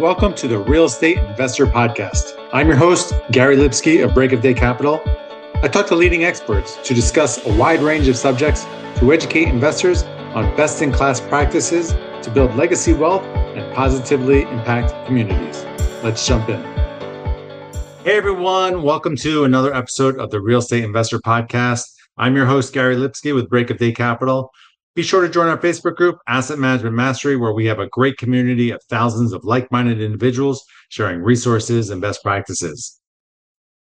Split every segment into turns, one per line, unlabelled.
Welcome to the Real Estate Investor Podcast. I'm your host, Gary Lipsky of Break of Day Capital. I talk to leading experts to discuss a wide range of subjects to educate investors on best in class practices to build legacy wealth and positively impact communities. Let's jump in. Hey, everyone. Welcome to another episode of the Real Estate Investor Podcast. I'm your host, Gary Lipsky with Break of Day Capital. Be sure to join our Facebook group, Asset Management Mastery, where we have a great community of thousands of like minded individuals sharing resources and best practices.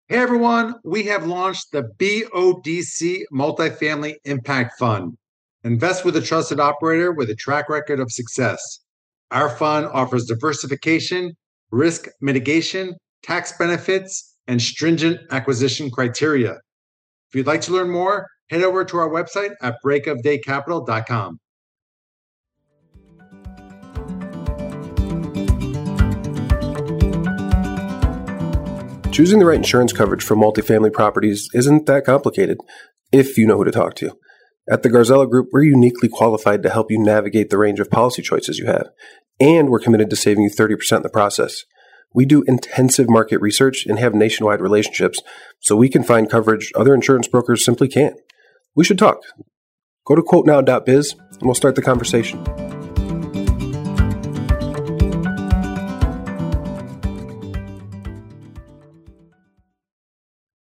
Hey everyone, we have launched the BODC Multifamily Impact Fund. Invest with a trusted operator with a track record of success. Our fund offers diversification, risk mitigation, tax benefits, and stringent acquisition criteria. If you'd like to learn more, head over to our website at breakofdaycapital.com.
Choosing the right insurance coverage for multifamily properties isn't that complicated if you know who to talk to. At the Garzella Group, we're uniquely qualified to help you navigate the range of policy choices you have, and we're committed to saving you 30% in the process. We do intensive market research and have nationwide relationships, so we can find coverage other insurance brokers simply can't. We should talk. Go to quotenow.biz and we'll start the conversation.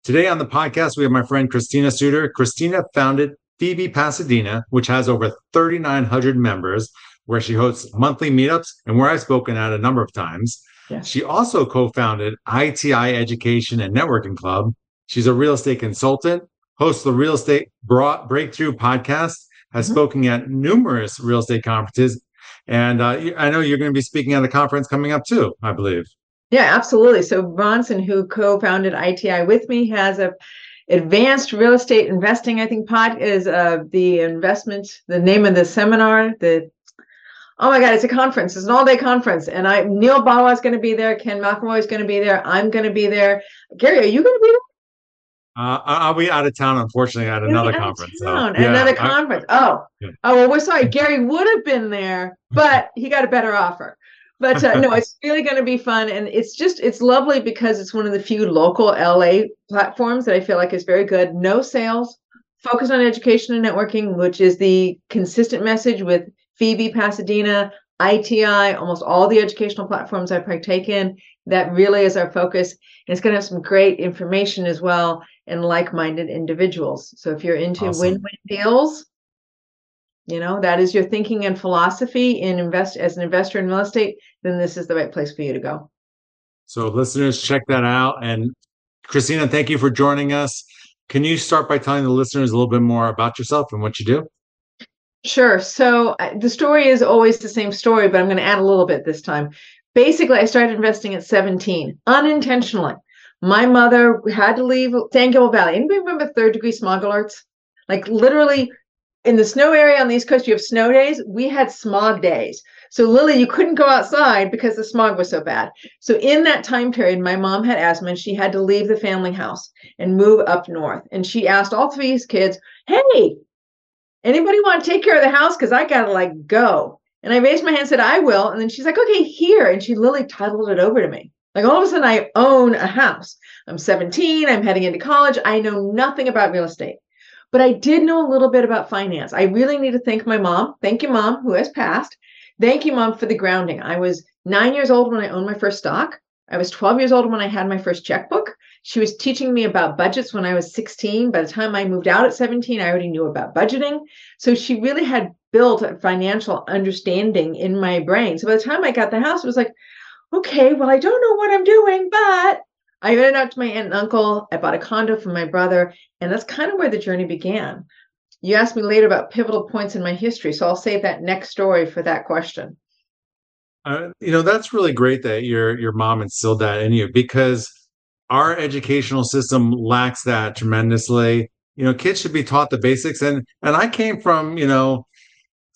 Today on the podcast, we have my friend Christina Suter. Christina founded FIBI Pasadena, which has over 3,900 members, where she hosts monthly meetups and where I've spoken at a number of times. She also co founded ITI Education and Networking Club. She's a real estate consultant, hosts the Real Estate Breakthrough podcast, has mm-hmm. spoken at numerous real estate conferences. And uh, I know you're going to be speaking at a conference coming up too, I believe.
Yeah, absolutely. So Bronson, who co-founded ITI with me, has a advanced real estate investing. I think pod is uh, the investment. The name of the seminar. The oh my god, it's a conference. It's an all-day conference, and I Neal Bawa is going to be there. Ken McElroy is going to be there. I'm going to be there. Gary, are you going to be there?
Uh, I'll be out of town, unfortunately, at another conference.
So, yeah, another conference. Oh, yeah. oh well, we're sorry. Gary would have been there, but he got a better offer. But uh, no, it's really going to be fun, and it's just it's lovely because it's one of the few local LA platforms that I feel like is very good. No sales, focus on education and networking, which is the consistent message with FIBI Pasadena, ITI, almost all the educational platforms I partake in. That really is our focus. And it's going to have some great information as well and like-minded individuals. So if you're into awesome. win-win deals, you know, that is your thinking and philosophy in invest as an investor in real estate, then this is the right place for you to go.
So listeners, check that out. And Christina, thank you for joining us. Can you start by telling the listeners a little bit more about yourself and what you do?
Sure. So uh, the story is always the same story, but I'm going to add a little bit this time. Basically, I started investing at 17 unintentionally. My mother had to leave San Gabriel Valley. Anybody remember third degree smog alerts? Like literally in the snow area on the East Coast, you have snow days. We had smog days. So Lily, you couldn't go outside because the smog was so bad. So in that time period, my mom had asthma and she had to leave the family house and move up north. And she asked all three kids, Hey, anybody want to take care of the house? Because I gotta like go. And I raised my hand and said, I will. And then she's like, okay, here. And she literally titled it over to me. Like all of a sudden, I own a house. I'm 17. I'm heading into college. I know nothing about real estate, but I did know a little bit about finance. I really need to thank my mom. Thank you, mom, who has passed. Thank you, mom, for the grounding. I was nine years old when I owned my first stock. I was 12 years old when I had my first checkbook. She was teaching me about budgets when I was 16. By the time I moved out at 17, I already knew about budgeting. So she really had built a financial understanding in my brain. So by the time I got the house, it was like, okay, well, I don't know what I'm doing, but I went out to my aunt and uncle. I bought a condo for my brother. And that's kind of where the journey began. You asked me later about pivotal points in my history. So I'll save that next story for that question.
Uh, you know, that's really great that your your mom instilled that in you because our educational system lacks that tremendously. You know, kids should be taught the basics. And and I came from, you know,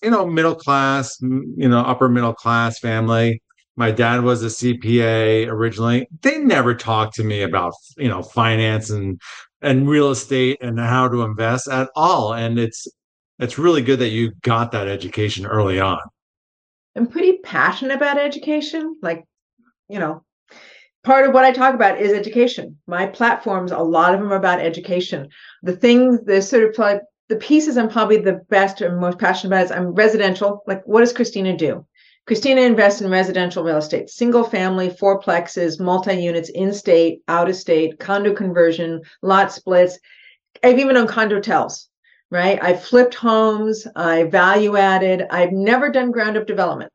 you know, middle class, you know, upper middle class family my dad was a CPA originally. They never talked to me about you know finance and and real estate and how to invest at all. And it's it's really good that you got that education early on.
I'm pretty passionate about education. Like you know, part of what I talk about is education. My platforms, a lot of them are about education. The things, the sort of like the pieces I'm probably the best or most passionate about is I'm residential. Like, what does Christina do? Christina invests in residential real estate, single family, fourplexes, multi units, in state, out of state, condo conversion, lot splits. I've even done condotels, right? I've flipped homes, I value added. I've never done ground up development.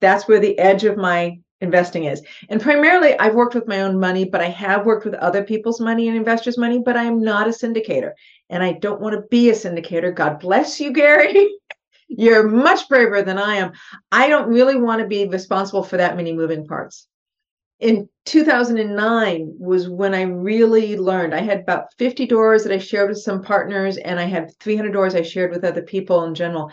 That's where the edge of my investing is. And primarily, I've worked with my own money, but I have worked with other people's money and investors' money, but I am not a syndicator. And I don't want to be a syndicator. God bless you, Gary. You're much braver than I am. I don't really want to be responsible for that many moving parts. In 2009 was when I really learned. I had about 50 doors that I shared with some partners, and I had 300 doors I shared with other people in general.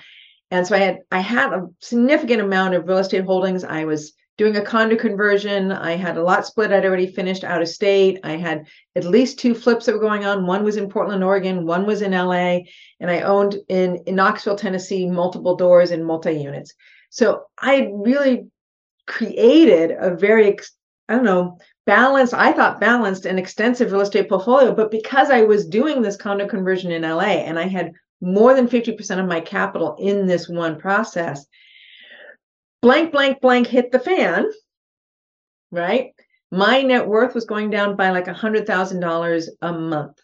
And so I had I had a significant amount of real estate holdings. I was doing a condo conversion. I had a lot split. I'd already finished out of state. I had at least two flips that were going on. One was in Portland, Oregon. One was in LA. And I owned in, in Knoxville, Tennessee, multiple doors and multi units. So I really created a very, I don't know, balanced, I thought balanced and extensive real estate portfolio. But because I was doing this condo conversion in LA and I had more than 50% of my capital in this one process, blank, blank, blank hit the fan, right? My net worth was going down by like a $100,000 a month.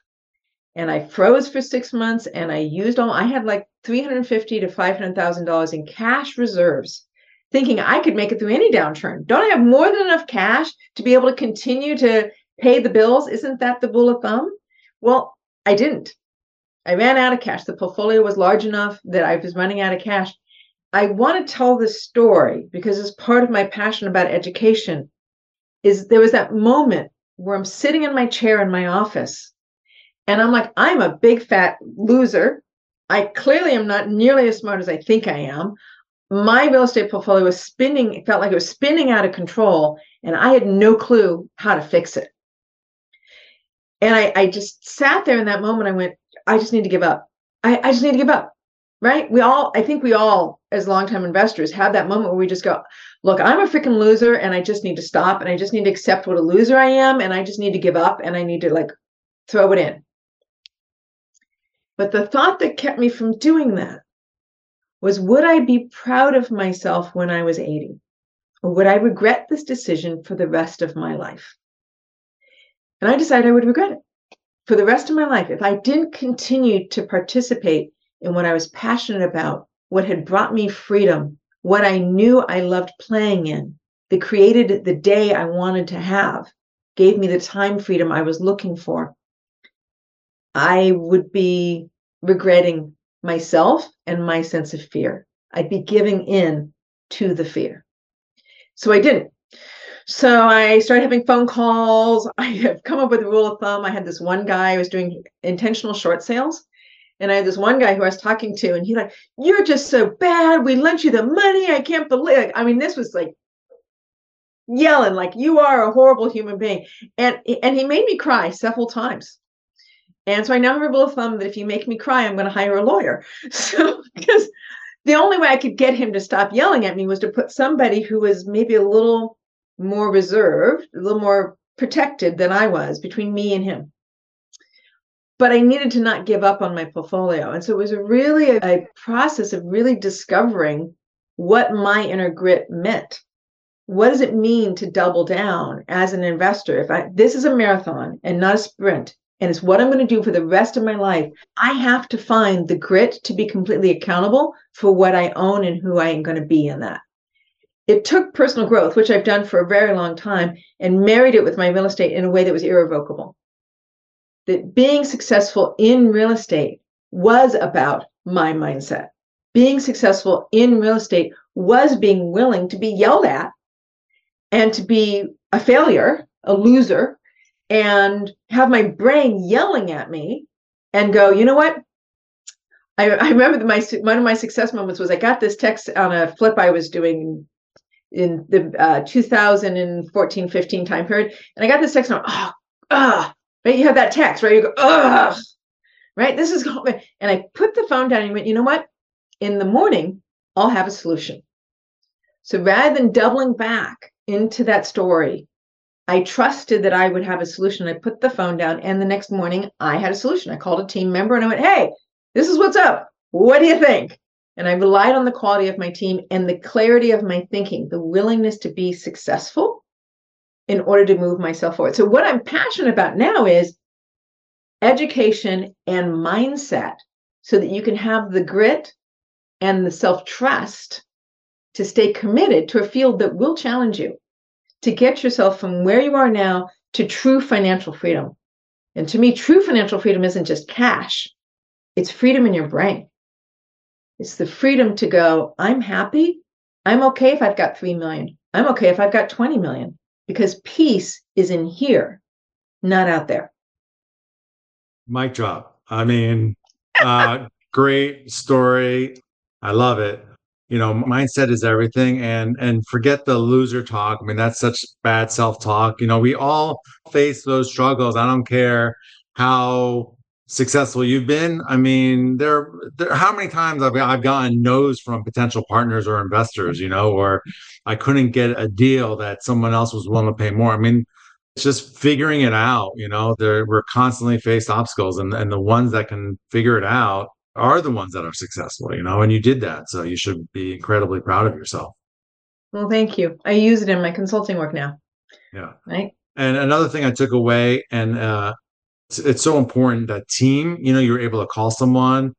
And I froze for six months and I used all, I had like 350 to $500,000 in cash reserves, thinking I could make it through any downturn. Don't I have more than enough cash to be able to continue to pay the bills? Isn't that the rule of thumb? Well, I didn't. I ran out of cash. The portfolio was large enough that I was running out of cash. I want to tell this story because it's part of my passion about education. Is there was that moment where I'm sitting in my chair in my office and I'm like, I'm a big fat loser. I clearly am not nearly as smart as I think I am. My real estate portfolio was spinning, it felt like it was spinning out of control, and I had no clue how to fix it. And I, I just sat there in that moment. I went, I just need to give up. I, I just need to give up right? We all, I think we all, as longtime investors, have that moment where we just go, look, I'm a freaking loser and I just need to stop and I just need to accept what a loser I am and I just need to give up and I need to like throw it in. But the thought that kept me from doing that was would I be proud of myself when I was 80? Or would I regret this decision for the rest of my life? And I decided I would regret it for the rest of my life if I didn't continue to participate and what I was passionate about, what had brought me freedom, what I knew I loved playing in, that created the day I wanted to have, gave me the time freedom I was looking for, I would be regretting myself and my sense of fear. I'd be giving in to the fear. So I didn't. So I started having phone calls. I have come up with a rule of thumb. I had this one guy who was doing intentional short sales. And I had this one guy who I was talking to, and he's like, You're just so bad. We lent you the money. I can't believe it. I mean, this was like yelling, like, you are a horrible human being. And and he made me cry several times. And so I now have a rule of thumb that if you make me cry, I'm going to hire a lawyer. So because the only way I could get him to stop yelling at me was to put somebody who was maybe a little more reserved, a little more protected than I was between me and him but I needed to not give up on my portfolio. And so it was really a, a process of really discovering what my inner grit meant. What does it mean to double down as an investor? If I this is a marathon and not a sprint, and it's what I'm going to do for the rest of my life, I have to find the grit to be completely accountable for what I own and who I am going to be in that. It took personal growth, which I've done for a very long time, and married it with my real estate in a way that was irrevocable that being successful in real estate was about my mindset. Being successful in real estate was being willing to be yelled at and to be a failure, a loser, and have my brain yelling at me and go, you know what? I, I remember my one of my success moments was I got this text on a flip I was doing in the uh, 2014 15 time period, and I got this text on, oh, ah, right? You have that text, right? You go, ugh, right? This is, and I put the phone down and went, you know what? In the morning, I'll have a solution. So rather than doubling back into that story. I trusted that I would have a solution. I put the phone down, and the next morning I had a solution. I called a team member and I went, Hey, this is what's up. What do you think? And I relied on the quality of my team and the clarity of my thinking, the willingness to be successful in order to move myself forward. So, what I'm passionate about now is education and mindset so that you can have the grit and the self trust to stay committed to a field that will challenge you to get yourself from where you are now to true financial freedom. And to me, true financial freedom isn't just cash, it's freedom in your brain. It's the freedom to go, I'm happy. I'm okay if I've got 3 million. I'm okay if I've got 20 million because peace is in here, not out there.
Mic drop. I mean, uh, great story. I love it. You know, mindset is everything and and forget the loser talk. I mean, that's such bad self-talk. You know, we all face those struggles. I don't care how successful you've been. I mean, there, there how many times I've I've gotten no's from potential partners or investors, you know, or I couldn't get a deal that someone else was willing to pay more. I mean, it's just figuring it out, you know. There we're constantly faced obstacles and, and the ones that can figure it out are the ones that are successful, you know, and you did that. So you should be incredibly proud of yourself.
Well, thank you. I use it in my consulting work now.
Yeah.
Right.
And another thing I took away, and uh, it's, it's so important that team, you know, you're able to call someone.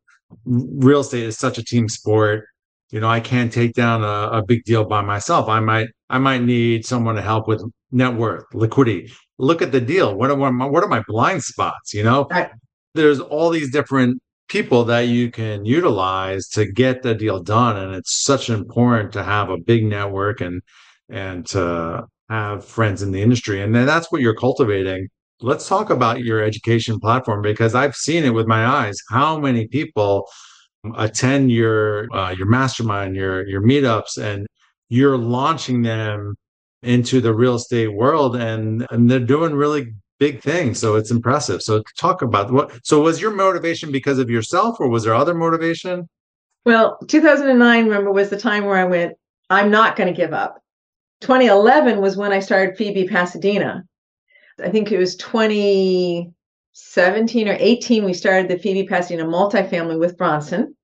Real estate is such a team sport. You know, I can't take down a, a big deal by myself. I might, I might need someone to help with net worth, liquidity. Look at the deal. What are, what are my, what are my blind spots? You know, right. there's all these different people that you can utilize to get the deal done and it's such important to have a big network and and to have friends in the industry and then that's what you're cultivating let's talk about your education platform because i've seen it with my eyes how many people attend your uh, your mastermind your your meetups and you're launching them into the real estate world and and they're doing really big things. So it's impressive. So talk about what. So was your motivation because of yourself, or was there other motivation?
Well, 2009, remember, was the time where I went. I'm not going to give up. 2011 was when I started FIBI Pasadena. I think it was 2017 or 18. We started the FIBI Pasadena multifamily with Bronson.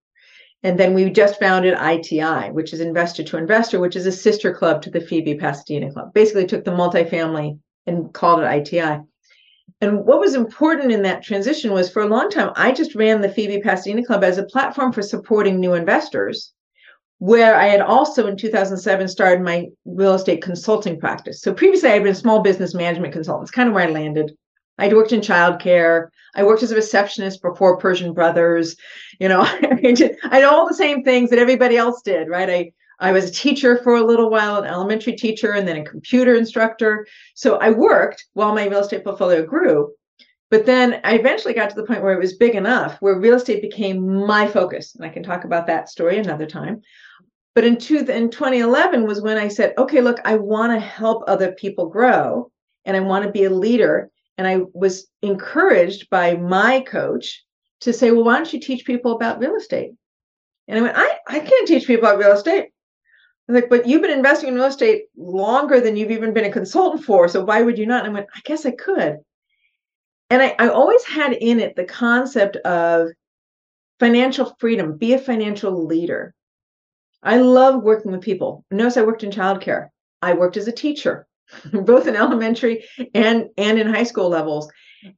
And then we just founded ITI, which is Investor to Investor, which is a sister club to the FIBI Pasadena Club. Basically, took the multifamily and called it ITI. And what was important in that transition was for a long time, I just ran the FIBI Pasadena Club as a platform for supporting new investors, where I had also in 2007 started my real estate consulting practice. So previously, I had been a small business management consultant. It's kind of where I landed. I'd worked in childcare. I worked as a receptionist before Persian Brothers. You know, I did all the same things that everybody else did, right? I I was a teacher for a little while, an elementary teacher, and then a computer instructor. So I worked while my real estate portfolio grew. But then I eventually got to the point where it was big enough where real estate became my focus. And I can talk about that story another time. But in, two, in 2011 was when I said, okay, look, I want to help other people grow and I want to be a leader. And I was encouraged by my coach to say, well, why don't you teach people about real estate? And I went, I, I can't teach people about real estate I was like, but you've been investing in real estate longer than you've even been a consultant for. So why would you not? And I went, I guess I could. And I, I always had in it the concept of financial freedom, be a financial leader. I love working with people. Notice I worked in childcare. I worked as a teacher, both in elementary and, and in high school levels.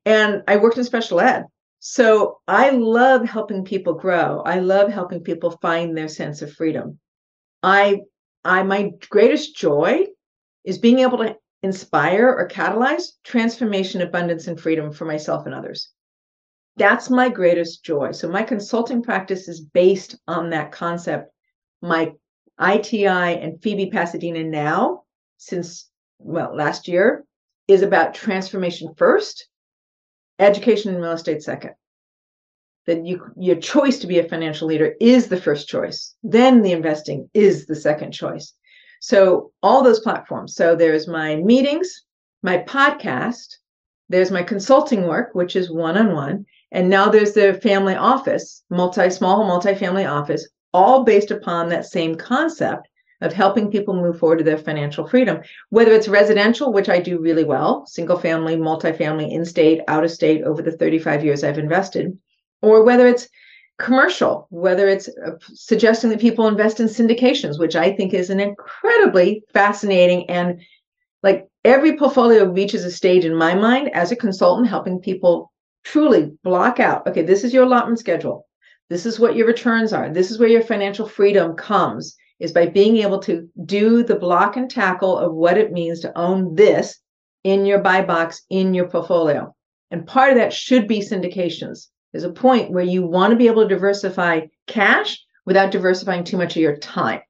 And I worked in special ed. So I love helping people grow. I love helping people find their sense of freedom. I I my greatest joy is being able to inspire or catalyze transformation, abundance, and freedom for myself and others. That's my greatest joy. So my consulting practice is based on that concept. My ITI and FIBI Pasadena now, since well, last year, is about transformation first, education and real estate second that you your choice to be a financial leader is the first choice then the investing is the second choice so all those platforms. So there's my meetings my podcast there's my consulting work which is one-on-one and now there's the family office multi small multi-family office all based upon that same concept of helping people move forward to their financial freedom, whether it's residential, which I do really well, single family, multifamily, in state, out of state over the 35 years I've invested, or whether it's commercial, whether it's uh, suggesting that people invest in syndications, which I think is an incredibly fascinating and like every portfolio reaches a stage in my mind as a consultant helping people truly block out okay, this is your allotment schedule. This is what your returns are. This is where your financial freedom comes is by being able to do the block and tackle of what it means to own this in your buy box in your portfolio. And part of that should be syndications. There's a point where you want to be able to diversify cash without diversifying too much of your time.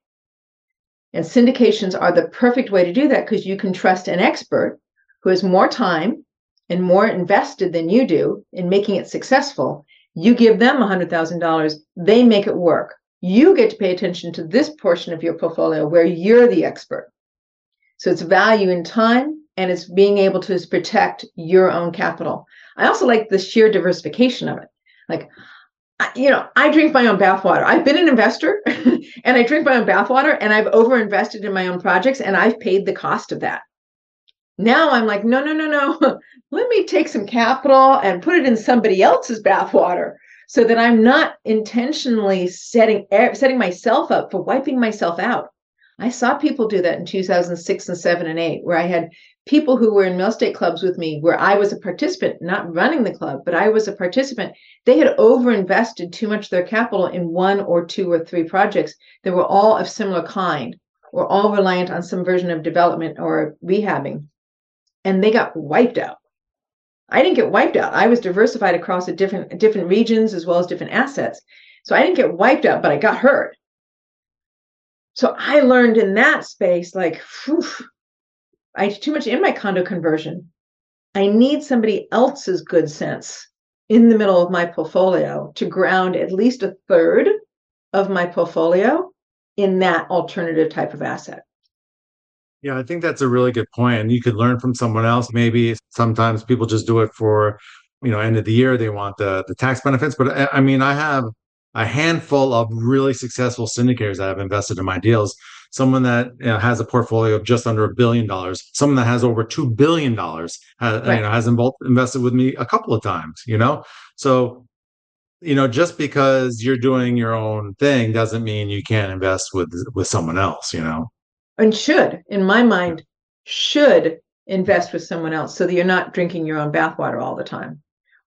And syndications are the perfect way to do that because you can trust an expert who has more time and more invested than you do in making it successful. You give them $100,000, they make it work. You get to pay attention to this portion of your portfolio where you're the expert. So it's value in time and it's being able to protect your own capital. I also like the sheer diversification of it. Like, you know, I drink my own bathwater. I've been an investor and I drink my own bathwater and I've overinvested in my own projects and I've paid the cost of that. Now I'm like, no, no, no, no. Let me take some capital and put it in somebody else's bathwater so that I'm not intentionally setting setting myself up for wiping myself out. I saw people do that in 2006 and 7 and 8 where I had people who were in real estate clubs with me where I was a participant, not running the club, but I was a participant. They had overinvested too much of their capital in one or two or three projects that were all of similar kind or all reliant on some version of development or rehabbing. And they got wiped out. I didn't get wiped out. I was diversified across different different regions as well as different assets. So I didn't get wiped out, but I got hurt. So I learned in that space, like, whew, I too much in my condo conversion. I need somebody else's good sense in the middle of my portfolio to ground at least a third of my portfolio in that alternative type of asset.
Yeah, I think that's a really good point. And you could learn from someone else. Maybe sometimes people just do it for, you know, end of the year. They want the the tax benefits. But I mean, I have a handful of really successful syndicators that have invested in my deals. Someone that you know, has a portfolio of just under a billion dollars. Someone that has over two billion dollars has, right. you know, has invested with me a couple of times. You know, so you know, just because you're doing your own thing doesn't mean you can't invest with with someone else. You know,
and should, in my mind, should invest with someone else so that you're not drinking your own bathwater all the time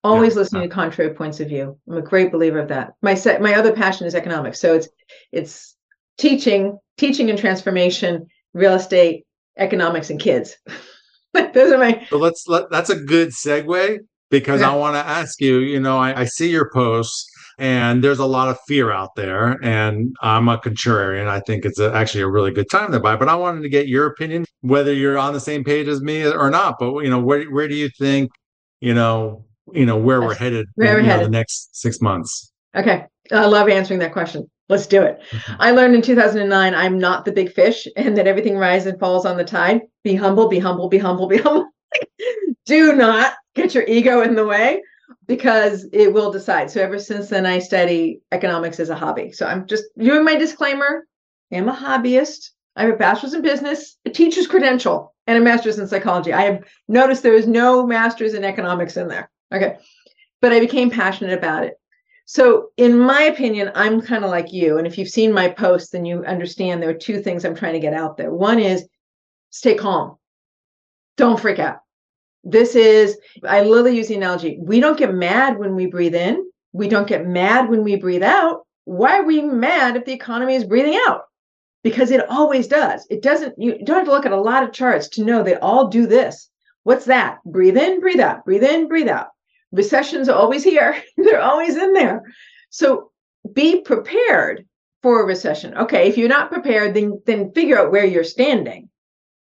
always yeah. listening to contrary points of view i'm a great believer of that my set my other passion is economics so it's it's teaching teaching and transformation real estate economics and kids. Those are my
so let's let, that's a good segue because yeah. i want to ask you you know I, I see your posts and there's a lot of fear out there and i'm a contrarian. I think it's a, actually a really good time to buy but i wanted to get your opinion whether you're on the same page as me or not. But you know where, where do you think you know you know where we're headed where we're headed. the next six months?
Okay. I love answering that question let's do it. Mm-hmm. i learned in 2009 i'm not the big fish and that everything rises and falls on the tide. Be humble be humble be humble be humble. Do not get your ego in the way because it will decide. So ever since then i study economics as a hobby. So i'm just doing my disclaimer. I'm a hobbyist. I have a bachelor's in business a teacher's credential and a master's in psychology. I have noticed there is no master's in economics in there. Okay. But I became passionate about it. So, in my opinion, I'm kind of like you. And if you've seen my posts, then you understand there are two things I'm trying to get out there. One is stay calm, don't freak out. This is, I literally use the analogy we don't get mad when we breathe in, we don't get mad when we breathe out. Why are we mad if the economy is breathing out? Because it always does. It doesn't, you don't have to look at a lot of charts to know they all do this. What's that? Breathe in, breathe out, breathe in, breathe out recessions are always here. They're always in there. So be prepared for a recession. Okay if you're not prepared then then figure out where you're standing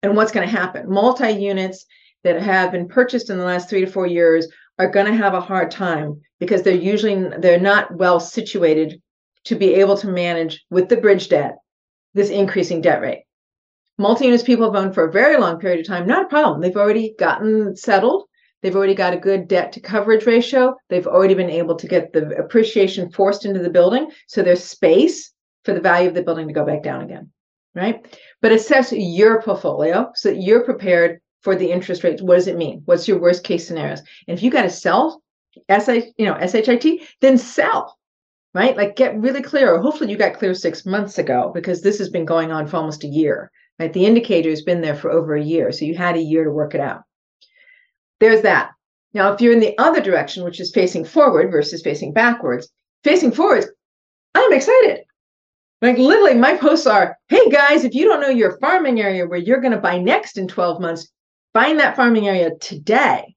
and what's going to happen. Multi units that have been purchased in the last 3 to 4 years are going to have a hard time because they're usually they're not well situated to be able to manage with the bridge debt this increasing debt rate. Multi units people have owned for a very long period of time not a problem. They've already gotten settled They've already got a good debt to coverage ratio. They've already been able to get the appreciation forced into the building. So there's space for the value of the building to go back down again. right? But assess your portfolio so that you're prepared for the interest rates. What does it mean? What's your worst case scenarios? And if you got to sell SI, you know, SHIT, then sell, right? Like get really clear. Or hopefully you got clear six months ago because this has been going on for almost a year, right? The indicator has been there for over a year. So you had a year to work it out. There's that. Now, if you're in the other direction, which is facing forward versus facing backwards, facing forwards, I'm excited. Like literally, my posts are, hey guys, if you don't know your farming area where you're going to buy next in 12 months, find that farming area today.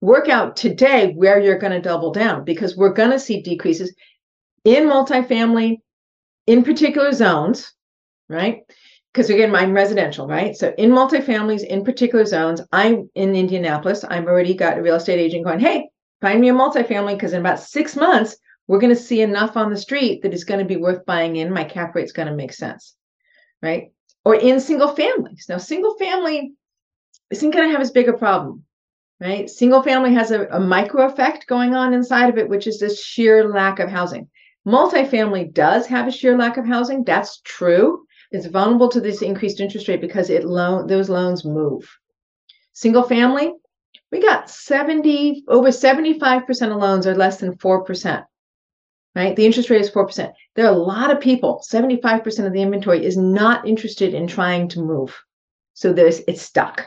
Work out today where you're going to double down because we're going to see decreases in multifamily, in particular zones, right? Because again, I'm residential, right? So in multifamilies, in particular zones, I'm in Indianapolis. I've already got a real estate agent going, hey, find me a multifamily because in about six months, we're going to see enough on the street that it's going to be worth buying in. My cap rate's going to make sense, right? Or in single families. Now, single family isn't going to have as big a problem, right? Single family has a, a micro effect going on inside of it, which is this sheer lack of housing. Multifamily does have a sheer lack of housing. That's true. It's vulnerable to this increased interest rate because it loan those loans move. Single family, we got 70 over 75% of loans are less than 4% right? The interest rate is 4%. There are a lot of people, 75% of the inventory is not interested in trying to move. So there's it's stuck.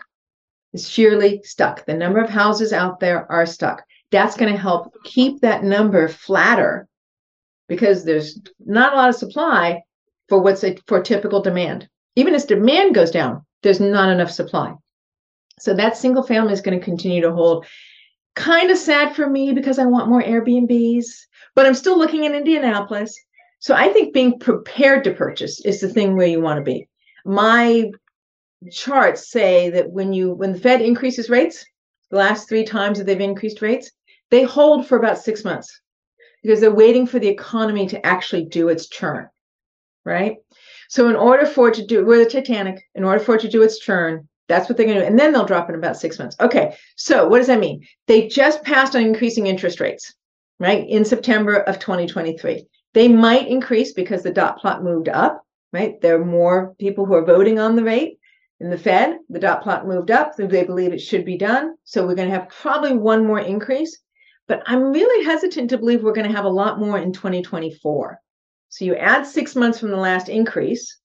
It's sheerly stuck. The number of houses out there are stuck. That's going to help keep that number flatter because there's not a lot of supply for what's a, for typical demand. Even as demand goes down, there's not enough supply. So that single family is going to continue to hold. Kind of sad for me because I want more Airbnbs but I'm still looking in Indianapolis. So I think being prepared to purchase is the thing where you want to be. My charts say that when you when the Fed increases rates, the last three times that they've increased rates, they hold for about six months because they're waiting for the economy to actually do its churn, right? So in order for it to do, we're the Titanic. In order for it to do its turn, that's what they're going to do, and then they'll drop in about six months. Okay, so what does that mean? They just passed on increasing interest rates right, in September of 2023. They might increase because the dot plot moved up, right? There are more people who are voting on the rate. In the Fed, the dot plot moved up. They believe it should be done. So we're going to have probably one more increase. But I'm really hesitant to believe we're going to have a lot more in 2024. So you add six months from the last increase,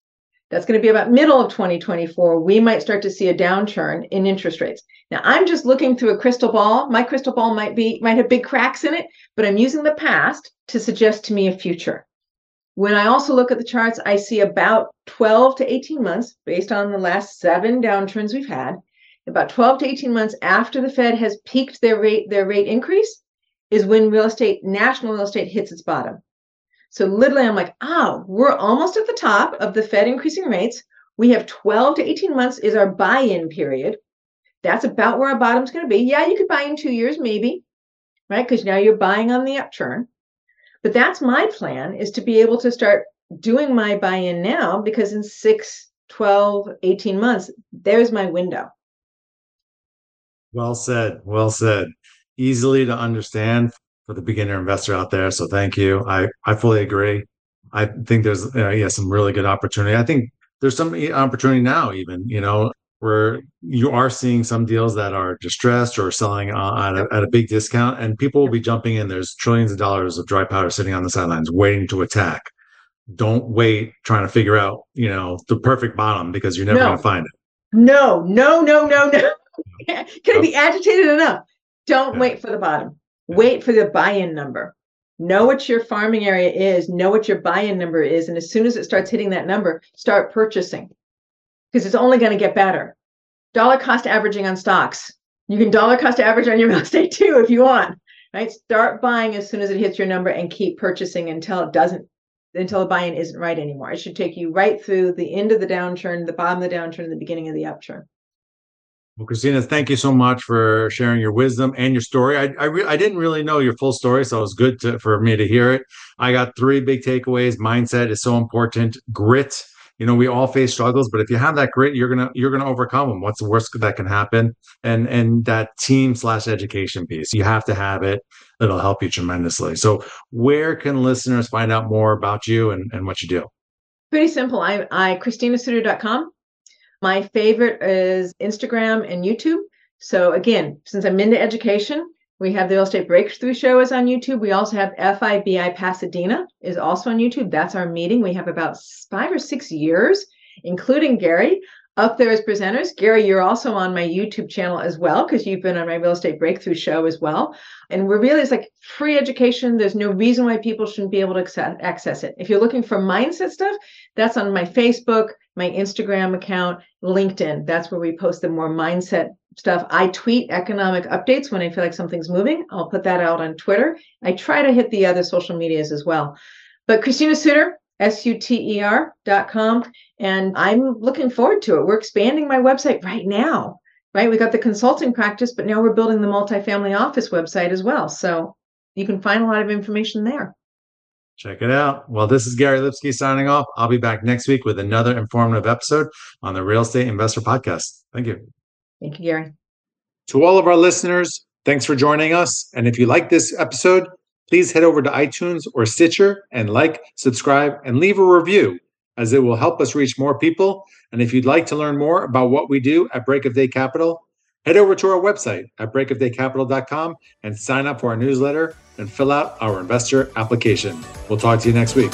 that's going to be about middle of 2024. We might start to see a downturn in interest rates. Now, I'm just looking through a crystal ball. My crystal ball might be might have big cracks in it, but I'm using the past to suggest to me a future. When I also look at the charts, I see about 12 to 18 months based on the last seven downturns we've had. About 12 to 18 months after the Fed has peaked their rate their rate increase is when real estate national real estate hits its bottom. So literally, I'm like, oh, we're almost at the top of the Fed increasing rates. We have 12 to 18 months is our buy-in period. That's about where our bottom's going to be. Yeah, you could buy in two years, maybe, right? Because now you're buying on the upturn. But that's my plan is to be able to start doing my buy-in now because in six, 12, 18 months, there's my window.
Well said. Well said. Easily to understand for the beginner investor out there. So thank you. I, I fully agree. I think there's uh, yeah some really good opportunity. I think there's some opportunity now even you know where you are seeing some deals that are distressed or selling uh, at, a, at a big discount and people will be jumping in. There's trillions of dollars of dry powder sitting on the sidelines waiting to attack. Don't wait trying to figure out you know the perfect bottom because you're never no. going to find it.
No, no, no, no, no. Can I be agitated enough? Don't yeah. wait for the bottom. Wait for the buy-in number. Know what your farming area is, know what your buy-in number is, and as soon as it starts hitting that number, start purchasing because it's only going to get better. Dollar cost averaging on stocks. You can dollar cost average on your real estate too if you want. Right? Start buying as soon as it hits your number and keep purchasing until it doesn't until the buy-in isn't right anymore. It should take you right through the end of the downturn, the bottom of the downturn, the beginning of the upturn.
Well, Christina, thank you so much for sharing your wisdom and your story. I I, re- I didn't really know your full story, so it was good to, for me to hear it. I got three big takeaways. Mindset is so important. Grit. You know, we all face struggles, but if you have that grit, you're gonna you're gonna overcome them. What's the worst that can happen? And and that team slash education piece, you have to have it. It'll help you tremendously. So, where can listeners find out more about you and, and what you do?
Pretty simple. I, I ChristinaSuter.com. My favorite is Instagram and YouTube. So again, since I'm into education, we have the Real Estate Breakthrough Show is on YouTube. We also have FIBI Pasadena is also on YouTube. That's our meeting. We have about five or six years, including Gary, up there as presenters. Gary, you're also on my YouTube channel as well because you've been on my Real Estate Breakthrough Show as well. And we're really, it's like free education. There's no reason why people shouldn't be able to access it. If you're looking for mindset stuff, that's on my Facebook, my Instagram account, LinkedIn. That's where we post the more mindset stuff. I tweet economic updates when I feel like something's moving. I'll put that out on Twitter. I try to hit the other social medias as well. But Christina Suter, S-U-T-E-R dot com. And I'm looking forward to it. We're expanding my website right now, right? We got the consulting practice, but now we're building the multifamily office website as well. So you can find a lot of information there.
Check it out. Well, this is Gary Lipsky signing off. I'll be back next week with another informative episode on the Real Estate Investor Podcast. Thank you.
Thank you, Gary.
To all of our listeners, thanks for joining us. And if you like this episode, please head over to iTunes or Stitcher and like, subscribe, and leave a review as it will help us reach more people. And if you'd like to learn more about what we do at Break of Day Capital, head over to our website at breakofdaycapital.com and sign up for our newsletter and fill out our investor application. We'll talk to you next week.